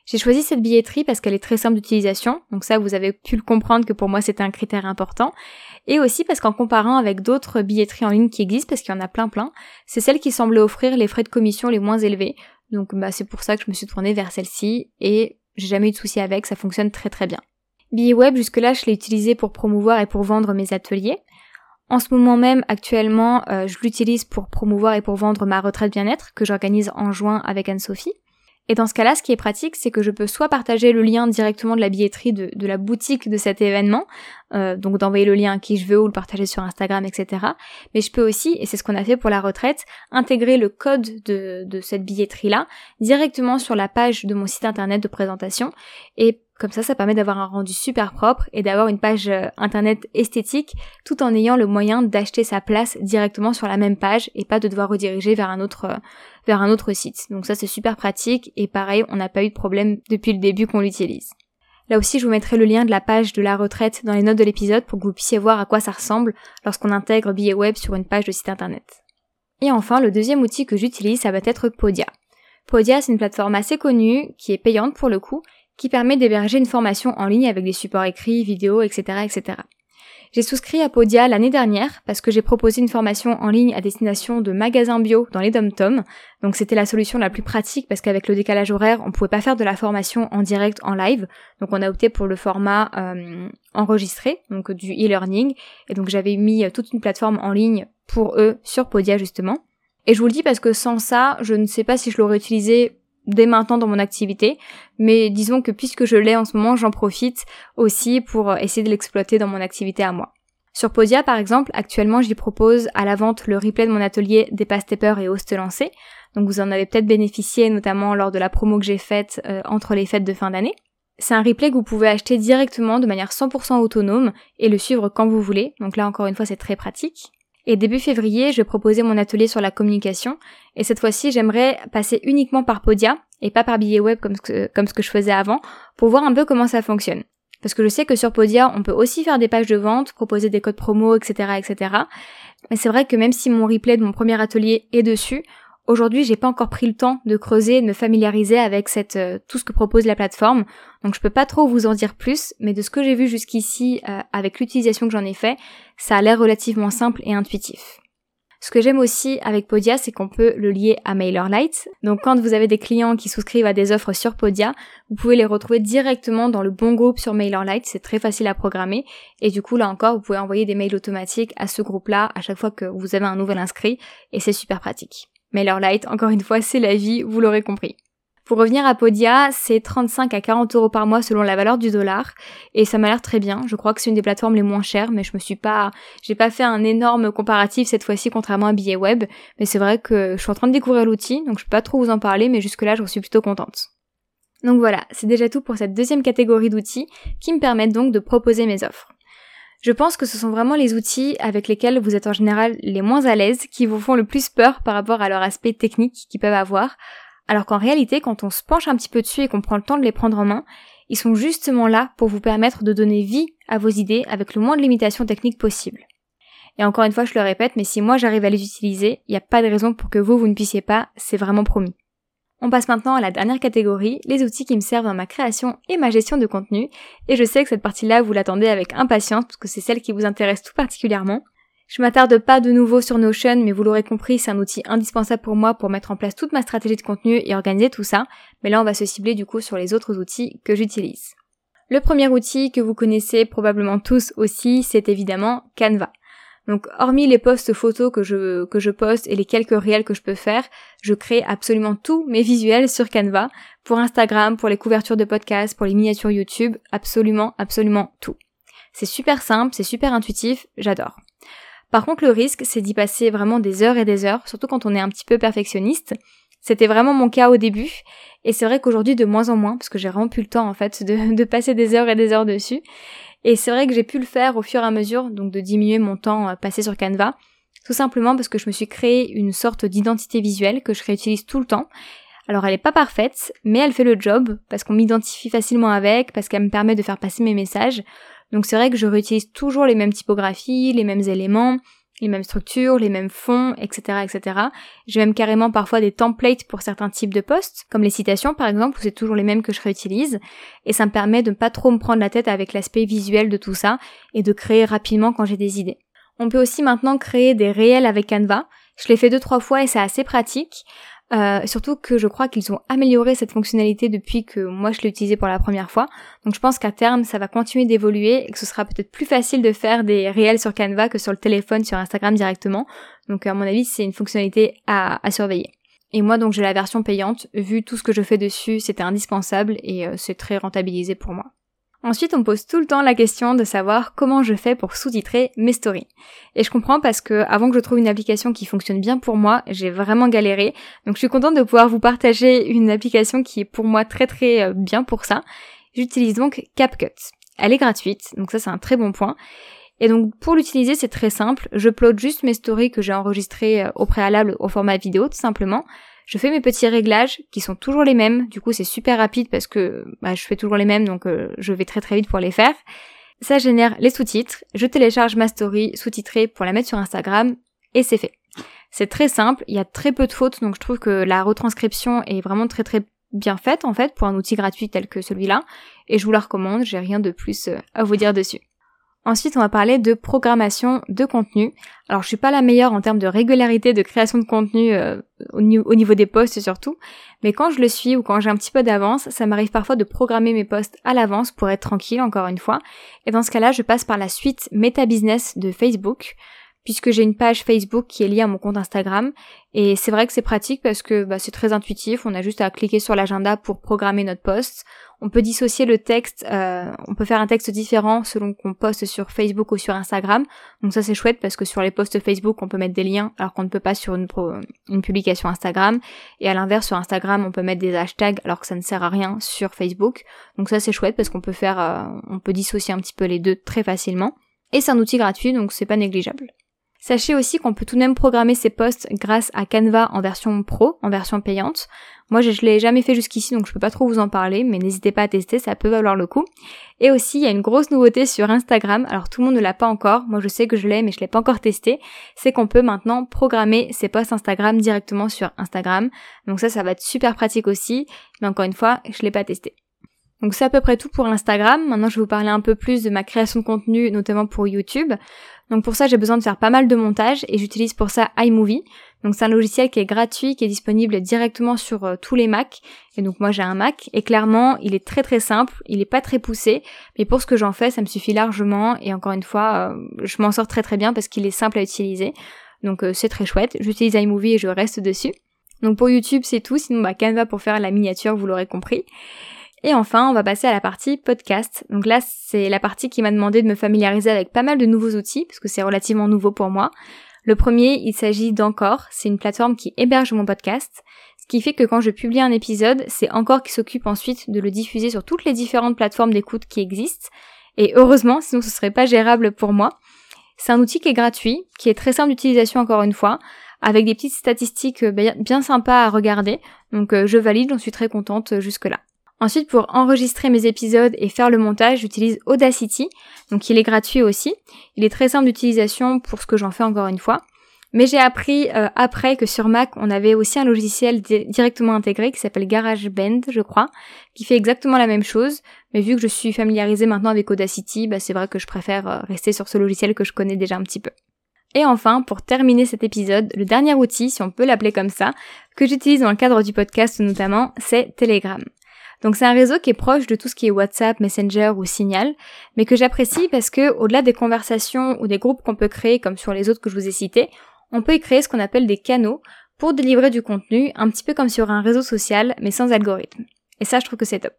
J'ai choisi cette billetterie parce qu'elle est très simple d'utilisation, donc ça vous avez pu le comprendre que pour moi c'était un critère important, et aussi parce qu'en comparant avec d'autres billetteries en ligne qui existent, parce qu'il y en a plein plein, c'est celle qui semblait offrir les frais de commission les moins élevés, donc bah, c'est pour ça que je me suis tournée vers celle-ci, et j'ai jamais eu de soucis avec, ça fonctionne très très bien. Billet web, jusque-là, je l'ai utilisé pour promouvoir et pour vendre mes ateliers. En ce moment même, actuellement, euh, je l'utilise pour promouvoir et pour vendre ma retraite bien-être que j'organise en juin avec Anne-Sophie. Et dans ce cas-là, ce qui est pratique, c'est que je peux soit partager le lien directement de la billetterie de, la boutique de cet événement, euh, donc d'envoyer le lien à qui je veux ou le partager sur Instagram, etc. Mais je peux aussi, et c'est ce qu'on a fait pour la retraite, intégrer le code de, de cette billetterie-là directement sur la page de mon site internet de présentation. Et comme ça, ça permet d'avoir un rendu super propre et d'avoir une page euh, internet esthétique tout en ayant le moyen d'acheter sa place directement sur la même page et pas de devoir rediriger vers un autre, euh, vers un autre site. Donc ça, c'est super pratique et pareil, on n'a pas eu de problème depuis le début qu'on l'utilise. Là aussi, je vous mettrai le lien de la page de la retraite dans les notes de l'épisode pour que vous puissiez voir à quoi ça ressemble lorsqu'on intègre billet web sur une page de site internet. Et enfin, le deuxième outil que j'utilise, ça va être Podia. Podia, c'est une plateforme assez connue, qui est payante pour le coup, qui permet d'héberger une formation en ligne avec des supports écrits, vidéos, etc., etc. J'ai souscrit à Podia l'année dernière parce que j'ai proposé une formation en ligne à destination de magasins bio dans les dom-tom. Donc c'était la solution la plus pratique parce qu'avec le décalage horaire, on pouvait pas faire de la formation en direct, en live. Donc on a opté pour le format euh, enregistré, donc du e-learning. Et donc j'avais mis toute une plateforme en ligne pour eux sur Podia justement. Et je vous le dis parce que sans ça, je ne sais pas si je l'aurais utilisé dès maintenant dans mon activité, mais disons que puisque je l'ai en ce moment, j'en profite aussi pour essayer de l'exploiter dans mon activité à moi. Sur Podia, par exemple, actuellement, j'y propose à la vente le replay de mon atelier des Stepper et Host lancés. Donc vous en avez peut-être bénéficié, notamment lors de la promo que j'ai faite euh, entre les fêtes de fin d'année. C'est un replay que vous pouvez acheter directement de manière 100% autonome et le suivre quand vous voulez. Donc là, encore une fois, c'est très pratique. Et début février, je proposer mon atelier sur la communication. Et cette fois-ci, j'aimerais passer uniquement par Podia et pas par billet web comme ce, que, comme ce que je faisais avant pour voir un peu comment ça fonctionne. Parce que je sais que sur Podia, on peut aussi faire des pages de vente, proposer des codes promo, etc., etc. Mais c'est vrai que même si mon replay de mon premier atelier est dessus, Aujourd'hui, j'ai pas encore pris le temps de creuser et de me familiariser avec cette, euh, tout ce que propose la plateforme. Donc je peux pas trop vous en dire plus, mais de ce que j'ai vu jusqu'ici euh, avec l'utilisation que j'en ai fait, ça a l'air relativement simple et intuitif. Ce que j'aime aussi avec Podia, c'est qu'on peut le lier à MailerLite. Donc quand vous avez des clients qui souscrivent à des offres sur Podia, vous pouvez les retrouver directement dans le bon groupe sur MailerLite. C'est très facile à programmer. Et du coup, là encore, vous pouvez envoyer des mails automatiques à ce groupe-là à chaque fois que vous avez un nouvel inscrit. Et c'est super pratique. MailerLite, encore une fois, c'est la vie, vous l'aurez compris. Pour revenir à Podia, c'est 35 à 40 euros par mois selon la valeur du dollar et ça m'a l'air très bien. Je crois que c'est une des plateformes les moins chères, mais je me suis pas, j'ai pas fait un énorme comparatif cette fois-ci contrairement à Billet Web. Mais c'est vrai que je suis en train de découvrir l'outil, donc je peux pas trop vous en parler, mais jusque là, je suis plutôt contente. Donc voilà, c'est déjà tout pour cette deuxième catégorie d'outils qui me permettent donc de proposer mes offres. Je pense que ce sont vraiment les outils avec lesquels vous êtes en général les moins à l'aise, qui vous font le plus peur par rapport à leur aspect technique qu'ils peuvent avoir, alors qu'en réalité, quand on se penche un petit peu dessus et qu'on prend le temps de les prendre en main, ils sont justement là pour vous permettre de donner vie à vos idées avec le moins de limitations techniques possible. Et encore une fois, je le répète, mais si moi j'arrive à les utiliser, il n'y a pas de raison pour que vous, vous ne puissiez pas, c'est vraiment promis. On passe maintenant à la dernière catégorie, les outils qui me servent dans ma création et ma gestion de contenu, et je sais que cette partie-là vous l'attendez avec impatience parce que c'est celle qui vous intéresse tout particulièrement. Je m'attarde pas de nouveau sur Notion, mais vous l'aurez compris, c'est un outil indispensable pour moi pour mettre en place toute ma stratégie de contenu et organiser tout ça, mais là on va se cibler du coup sur les autres outils que j'utilise. Le premier outil que vous connaissez probablement tous aussi, c'est évidemment Canva. Donc hormis les posts photos que je, que je poste et les quelques réels que je peux faire, je crée absolument tous mes visuels sur Canva, pour Instagram, pour les couvertures de podcasts, pour les miniatures YouTube, absolument, absolument tout. C'est super simple, c'est super intuitif, j'adore. Par contre, le risque, c'est d'y passer vraiment des heures et des heures, surtout quand on est un petit peu perfectionniste. C'était vraiment mon cas au début, et c'est vrai qu'aujourd'hui de moins en moins, parce que j'ai vraiment plus le temps en fait de, passer des heures et des heures dessus. Et c'est vrai que j'ai pu le faire au fur et à mesure, donc de diminuer mon temps euh, passé sur Canva, tout simplement parce que je me suis créé une sorte d'identité visuelle que je réutilise tout le temps. Alors elle est pas parfaite, mais elle fait le job, parce qu'on m'identifie facilement avec, parce qu'elle me permet de faire passer mes messages. Donc c'est vrai que je réutilise toujours les mêmes typographies, les mêmes éléments, les mêmes structures, les mêmes fonds, etc., etc. J'ai même carrément parfois des templates pour certains types de posts, comme les citations par exemple, où c'est toujours les mêmes que je réutilise, et ça me permet de ne pas trop me prendre la tête avec l'aspect visuel de tout ça, et de créer rapidement quand j'ai des idées. On peut aussi maintenant créer des réels avec Canva. Je l'ai fait deux trois fois et c'est assez pratique. Euh, surtout que je crois qu'ils ont amélioré cette fonctionnalité depuis que moi je l'ai utilisé pour la première fois. Donc je pense qu'à terme ça va continuer d'évoluer et que ce sera peut-être plus facile de faire des réels sur Canva que sur le téléphone sur Instagram directement. Donc à mon avis c'est une fonctionnalité à, surveiller. Et moi donc j'ai la version payante, vu tout ce que je fais dessus c'était indispensable et euh, c'est très rentabilisé pour moi. Ensuite, on pose tout le temps la question de savoir comment je fais pour sous-titrer mes stories. Et je comprends parce que avant que je trouve une application qui fonctionne bien pour moi, j'ai vraiment galéré. Donc je suis contente de pouvoir vous partager une application qui est pour moi très très euh, bien pour ça. J'utilise donc CapCut. Elle est gratuite, donc ça c'est un très bon point. Et donc pour l'utiliser, c'est très simple. Je upload juste mes stories que j'ai enregistrées euh, au préalable au format vidéo tout simplement. Je fais mes petits réglages qui sont toujours les mêmes. Du coup, c'est super rapide parce que bah, je fais toujours les mêmes, donc euh, je vais très très vite pour les faire. Ça génère les sous-titres. Je télécharge ma story sous-titrée pour la mettre sur Instagram et c'est fait. C'est très simple. Il y a très peu de fautes, donc je trouve que la retranscription est vraiment très très bien faite en fait pour un outil gratuit tel que celui-là. Et je vous la recommande. J'ai rien de plus euh, à vous dire dessus. Ensuite, on va parler de programmation de contenu. Alors, je suis pas la meilleure en termes de régularité de création de contenu euh, au, niveau des posts surtout, mais quand je le suis ou quand j'ai un petit peu d'avance, ça m'arrive parfois de programmer mes posts à l'avance pour être tranquille encore une fois. Et dans ce cas-là, je passe par la suite Meta Business de Facebook puisque j'ai une page Facebook qui est liée à mon compte Instagram. Et c'est vrai que c'est pratique parce que bah, c'est très intuitif. On a juste à cliquer sur l'agenda pour programmer notre post. On peut dissocier le texte, euh, on peut faire un texte différent selon qu'on poste sur Facebook ou sur Instagram. Donc ça c'est chouette parce que sur les posts Facebook on peut mettre des liens alors qu'on ne peut pas sur une, une publication Instagram. Et à l'inverse sur Instagram on peut mettre des hashtags alors que ça ne sert à rien sur Facebook. Donc ça c'est chouette parce qu'on peut faire, euh, on peut dissocier un petit peu les deux très facilement. Et c'est un outil gratuit donc c'est pas négligeable. Sachez aussi qu'on peut tout de même programmer ses posts grâce à Canva en version pro, en version payante. Moi, je, ne l'ai jamais fait jusqu'ici, donc je peux pas trop vous en parler, mais n'hésitez pas à tester, ça peut valoir le coup. Et aussi, il y a une grosse nouveauté sur Instagram. Alors, tout le monde ne l'a pas encore. Moi, je sais que je l'ai, mais je l'ai pas encore testé. C'est qu'on peut maintenant programmer ses posts Instagram directement sur Instagram. Donc ça, ça va être super pratique aussi. Mais encore une fois, je l'ai pas testé. Donc c'est à peu près tout pour Instagram. Maintenant, je vais vous parler un peu plus de ma création de contenu, notamment pour YouTube. Donc pour ça, j'ai besoin de faire pas mal de montage et j'utilise pour ça iMovie. Donc c'est un logiciel qui est gratuit, qui est disponible directement sur euh, tous les Mac. Et donc moi j'ai un Mac et clairement, il est très très simple, il est pas très poussé, mais pour ce que j'en fais, ça me suffit largement et encore une fois, euh, je m'en sors très très bien parce qu'il est simple à utiliser. Donc euh, c'est très chouette. J'utilise iMovie et je reste dessus. Donc pour YouTube, c'est tout. Sinon, bah, Canva pour faire la miniature, vous l'aurez compris. Et enfin, on va passer à la partie podcast. Donc là, c'est la partie qui m'a demandé de me familiariser avec pas mal de nouveaux outils, parce que c'est relativement nouveau pour moi. Le premier, il s'agit d'Encore. C'est une plateforme qui héberge mon podcast. Ce qui fait que quand je publie un épisode, c'est Encore qui s'occupe ensuite de le diffuser sur toutes les différentes plateformes d'écoute qui existent. Et heureusement, sinon ce serait pas gérable pour moi. C'est un outil qui est gratuit, qui est très simple d'utilisation encore une fois, avec des petites statistiques bien sympas à regarder. Donc euh, je valide, j'en suis très contente euh, jusque là. Ensuite, pour enregistrer mes épisodes et faire le montage, j'utilise Audacity. Donc il est gratuit aussi. Il est très simple d'utilisation pour ce que j'en fais encore une fois. Mais j'ai appris euh, après que sur Mac, on avait aussi un logiciel directement intégré qui s'appelle GarageBand, je crois, qui fait exactement la même chose. Mais vu que je suis familiarisée maintenant avec Audacity, bah, c'est vrai que je préfère euh, rester sur ce logiciel que je connais déjà un petit peu. Et enfin, pour terminer cet épisode, le dernier outil, si on peut l'appeler comme ça, que j'utilise dans le cadre du podcast notamment, c'est Telegram. Donc c'est un réseau qui est proche de tout ce qui est WhatsApp, Messenger ou Signal, mais que j'apprécie parce que au-delà des conversations ou des groupes qu'on peut créer comme sur les autres que je vous ai cités, on peut y créer ce qu'on appelle des canaux pour délivrer du contenu, un petit peu comme sur un réseau social, mais sans algorithme. Et ça, je trouve que c'est top.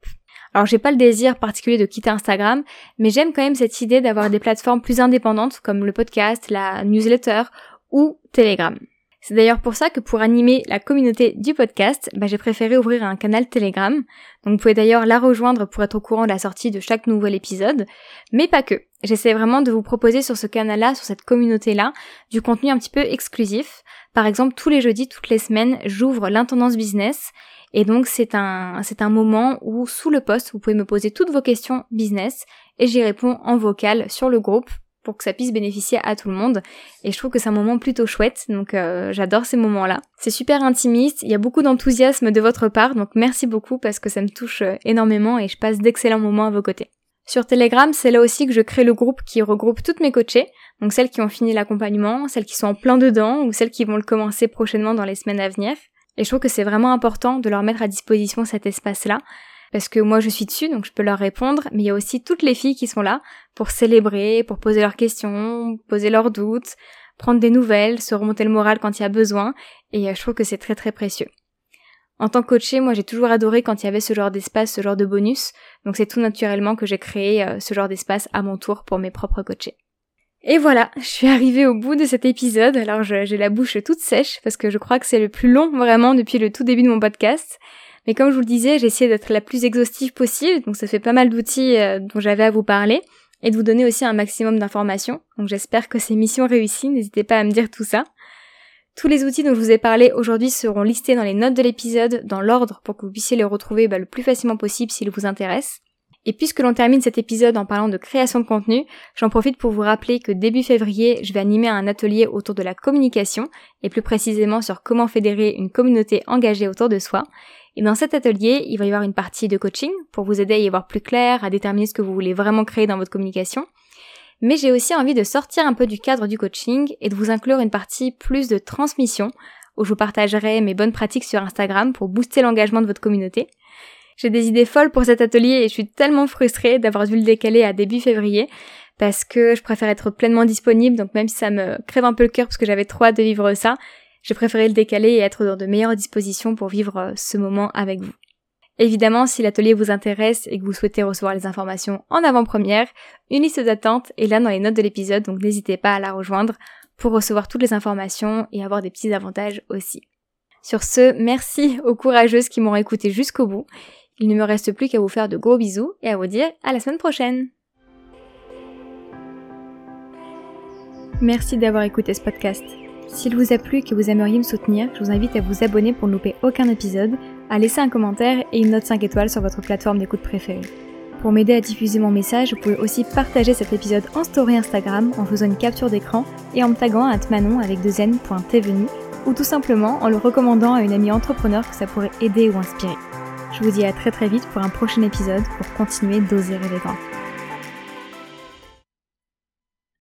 Alors j'ai pas le désir particulier de quitter Instagram, mais j'aime quand même cette idée d'avoir des plateformes plus indépendantes comme le podcast, la newsletter ou Telegram. C'est d'ailleurs pour ça que pour animer la communauté du podcast, bah, j'ai préféré ouvrir un canal Telegram. Donc vous pouvez d'ailleurs la rejoindre pour être au courant de la sortie de chaque nouvel épisode. Mais pas que. J'essaie vraiment de vous proposer sur ce canal-là, sur cette communauté-là, du contenu un petit peu exclusif. Par exemple, tous les jeudis, toutes les semaines, j'ouvre l'intendance business. Et donc c'est un, c'est un moment où sous le post, vous pouvez me poser toutes vos questions business et j'y réponds en vocal sur le groupe pour que ça puisse bénéficier à tout le monde. Et je trouve que c'est un moment plutôt chouette, donc euh, j'adore ces moments-là. C'est super intimiste, il y a beaucoup d'enthousiasme de votre part, donc merci beaucoup parce que ça me touche euh, énormément et je passe d'excellents moments à vos côtés. Sur Telegram, c'est là aussi que je crée le groupe qui regroupe toutes mes coachées, donc celles qui ont fini l'accompagnement, celles qui sont en plein dedans ou celles qui vont le commencer prochainement dans les semaines à venir. Et je trouve que c'est vraiment important de leur mettre à disposition cet espace-là, parce que moi je suis dessus, donc je peux leur répondre, mais il y a aussi toutes les filles qui sont là pour célébrer, pour poser leurs questions, poser leurs doutes, prendre des nouvelles, se remonter le moral quand il y a besoin, et euh, je trouve que c'est très très précieux. En tant que coachée, moi j'ai toujours adoré quand il y avait ce genre d'espace, ce genre de bonus, donc c'est tout naturellement que j'ai créé euh, ce genre d'espace à mon tour pour mes propres coachés. Et voilà, je suis arrivée au bout de cet épisode, alors j'ai la bouche toute sèche parce que je crois que c'est le plus long vraiment depuis le tout début de mon podcast. Mais comme je vous le disais, j'ai essayé d'être la plus exhaustive possible, donc ça fait pas mal d'outils euh, dont j'avais à vous parler, et de vous donner aussi un maximum d'informations. Donc j'espère que ces missions réussies, n'hésitez pas à me dire tout ça. Tous les outils dont je vous ai parlé aujourd'hui seront listés dans les notes de l'épisode, dans l'ordre, pour que vous puissiez les retrouver bah, le plus facilement possible s'ils vous intéressent. Et puisque l'on termine cet épisode en parlant de création de contenu, j'en profite pour vous rappeler que début février, je vais animer un atelier autour de la communication, et plus précisément sur comment fédérer une communauté engagée autour de soi. Et dans cet atelier, il va y avoir une partie de coaching pour vous aider à y voir plus clair, à déterminer ce que vous voulez vraiment créer dans votre communication. Mais j'ai aussi envie de sortir un peu du cadre du coaching et de vous inclure une partie plus de transmission où je vous partagerai mes bonnes pratiques sur Instagram pour booster l'engagement de votre communauté. J'ai des idées folles pour cet atelier et je suis tellement frustrée d'avoir dû le décaler à début février parce que je préfère être pleinement disponible, donc même si ça me crève un peu le cœur parce que j'avais trop hâte de vivre ça, j'ai préféré le décaler et être dans de meilleures dispositions pour vivre euh, ce moment avec vous. Évidemment, si l'atelier vous intéresse et que vous souhaitez recevoir les informations en avant-première, une liste d'attente est là dans les notes de l'épisode, donc n'hésitez pas à la rejoindre pour recevoir toutes les informations et avoir des petits avantages aussi. Sur ce, merci aux courageuses qui m'ont écouté jusqu'au bout. Il ne me reste plus qu'à vous faire de gros bisous et à vous dire à la semaine prochaine. Merci d'avoir écouté ce podcast. S'il vous a plu et que vous aimeriez me soutenir, je vous invite à vous abonner pour ne louper aucun épisode, à laisser un commentaire et une note 5 étoiles sur votre plateforme d'écoute préférée. Pour m'aider à diffuser mon message, vous pouvez aussi partager cet épisode en story Instagram en faisant une capture d'écran et en me taguant à manon avec deux n.tvenu ou tout simplement en le recommandant à une amie entrepreneur que ça pourrait aider ou inspirer. Je vous dis à très très vite pour un prochain épisode pour continuer d'oser grand.